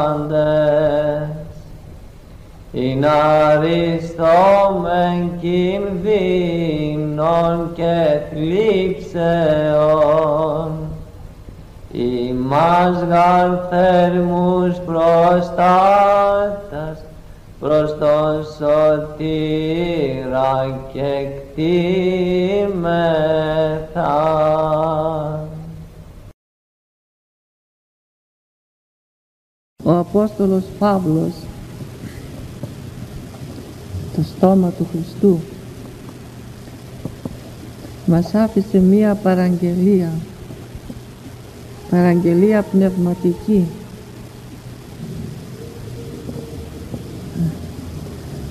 Speaker 7: Πάντες, ειν αριστόμεν κινδύνων και θλίψεων, ημάς γαρ θέρμους προστάτας προς τον σωτήρα και κτήμεθα.
Speaker 2: Ο Απόστολος Παύλος το στόμα του Χριστού μας άφησε μία παραγγελία παραγγελία πνευματική.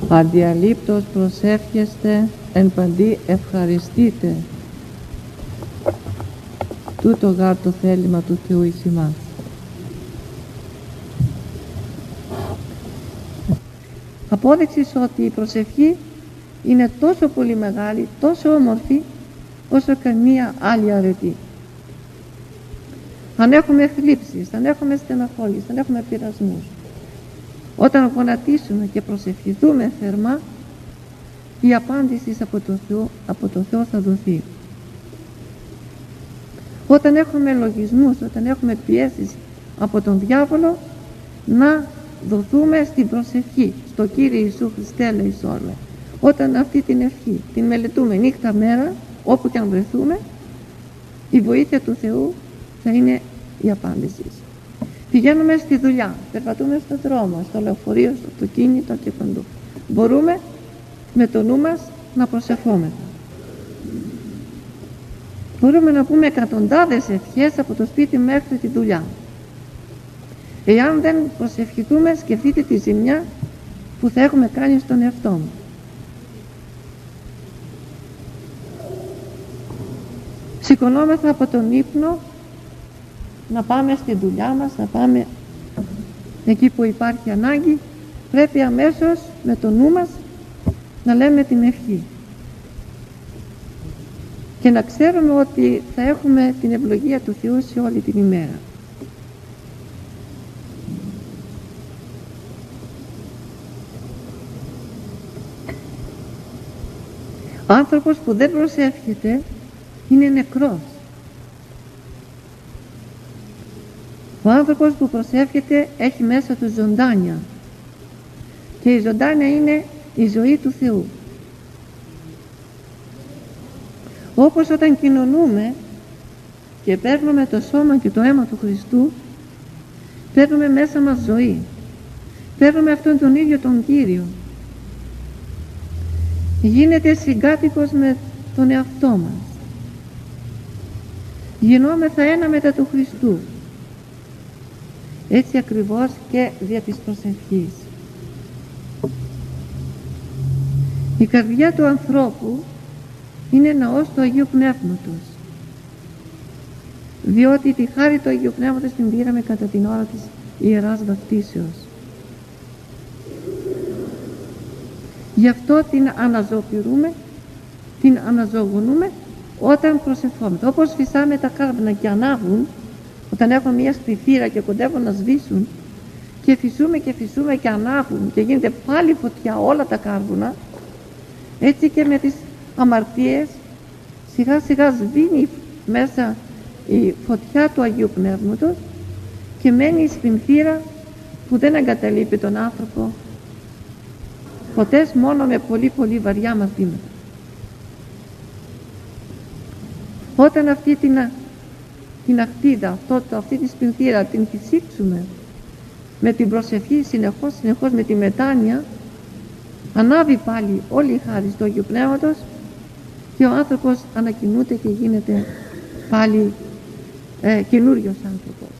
Speaker 2: Αδιαλείπτως προσεύχεστε εν παντή ευχαριστείτε. Τούτο γάρ το θέλημα του Θεού εις Απόδειξη ότι η προσευχή είναι τόσο πολύ μεγάλη, τόσο όμορφη, όσο καμία άλλη αρετή. Αν έχουμε θλίψεις, αν έχουμε στεναχώλεις, αν έχουμε πειρασμούς, όταν γονατίσουμε και προσευχηθούμε θερμά, η απάντηση από το Θεό, από το Θεό θα δοθεί. Όταν έχουμε λογισμούς, όταν έχουμε πιέσεις από τον διάβολο, να δοθούμε στην προσευχή, στο Κύριε Ιησού Χριστέ Λεϊσόλε. Όταν αυτή την ευχή την μελετούμε νύχτα μέρα, όπου και αν βρεθούμε, η βοήθεια του Θεού θα είναι η απάντηση. Πηγαίνουμε στη δουλειά, περπατούμε στον δρόμο, στο λεωφορείο, στο αυτοκίνητο και παντού. Μπορούμε με το νου μας να προσευχόμεθα. Μπορούμε να πούμε εκατοντάδες ευχές από το σπίτι μέχρι τη δουλειά. Εάν δεν προσευχηθούμε, σκεφτείτε τη ζημιά που θα έχουμε κάνει στον εαυτό μου. Σηκωνόμεθα από τον ύπνο να πάμε στη δουλειά μας, να πάμε εκεί που υπάρχει ανάγκη, πρέπει αμέσως με το νου μας να λέμε την ευχή και να ξέρουμε ότι θα έχουμε την ευλογία του Θεού σε όλη την ημέρα. Ο άνθρωπος που δεν προσεύχεται είναι νεκρός. Ο άνθρωπος που προσεύχεται έχει μέσα του ζωντάνια και η ζωντάνια είναι η ζωή του Θεού. Όπως όταν κοινωνούμε και παίρνουμε το σώμα και το αίμα του Χριστού παίρνουμε μέσα μας ζωή. Παίρνουμε αυτόν τον ίδιο τον Κύριο. Γίνεται συγκάτοικος με τον εαυτό μας. Γινόμεθα ένα μετά του Χριστού. Έτσι ακριβώς και δια της προσευχής. Η καρδιά του ανθρώπου είναι ναός του Αγίου Πνεύματος διότι τη χάρη του Αγίου Πνεύματος την πήραμε κατά την ώρα της Ιεράς Βαπτίσεως. Γι' αυτό την αναζωοποιούμε, την αναζωογονούμε όταν προσευχόμαστε. Όπως φυσάμε τα κάρβουνα και ανάβουν, όταν έχουν μια σπιθύρα και κοντεύουν να σβήσουν και φυσούμε και φυσούμε και ανάβουν και γίνεται πάλι φωτιά όλα τα κάρβουνα, έτσι και με τις αμαρτίες σιγά σιγά σβήνει μέσα η φωτιά του Αγίου Πνεύματος και μένει η σπινθήρα που δεν εγκαταλείπει τον άνθρωπο ποτές μόνο με πολύ πολύ βαριά μαθήματα. Όταν αυτή την, την ακτίδα, αυτό, αυτή τη σπινθήρα την φυσήξουμε με την προσευχή συνεχώς, συνεχώς με τη μετάνοια ανάβει πάλι όλη η χάρη του Αγίου Πνεύματος και ο άνθρωπος ανακοινούται και γίνεται πάλι ε, καινούριος άνθρωπος.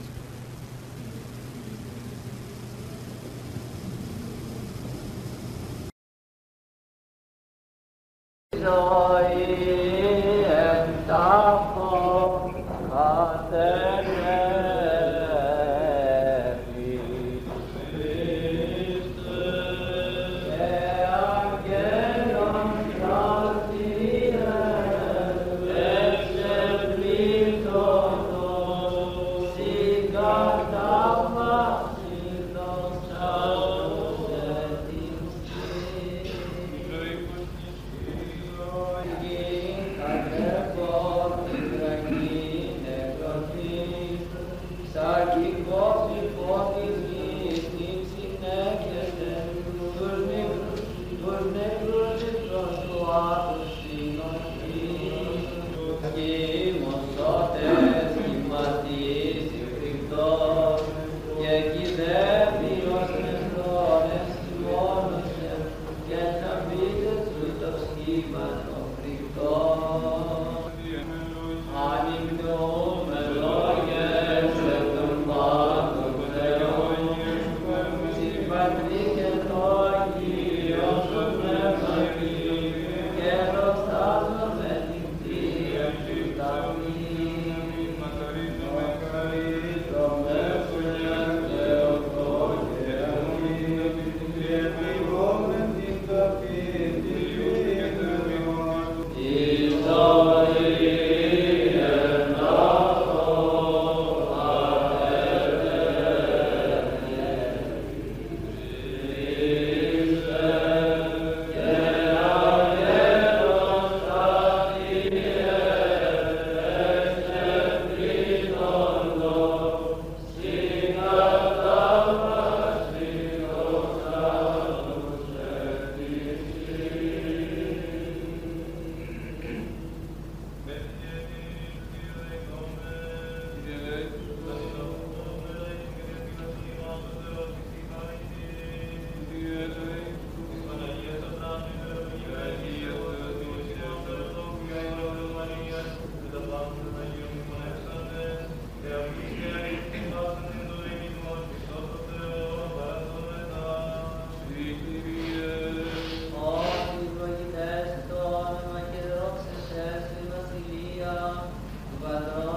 Speaker 10: but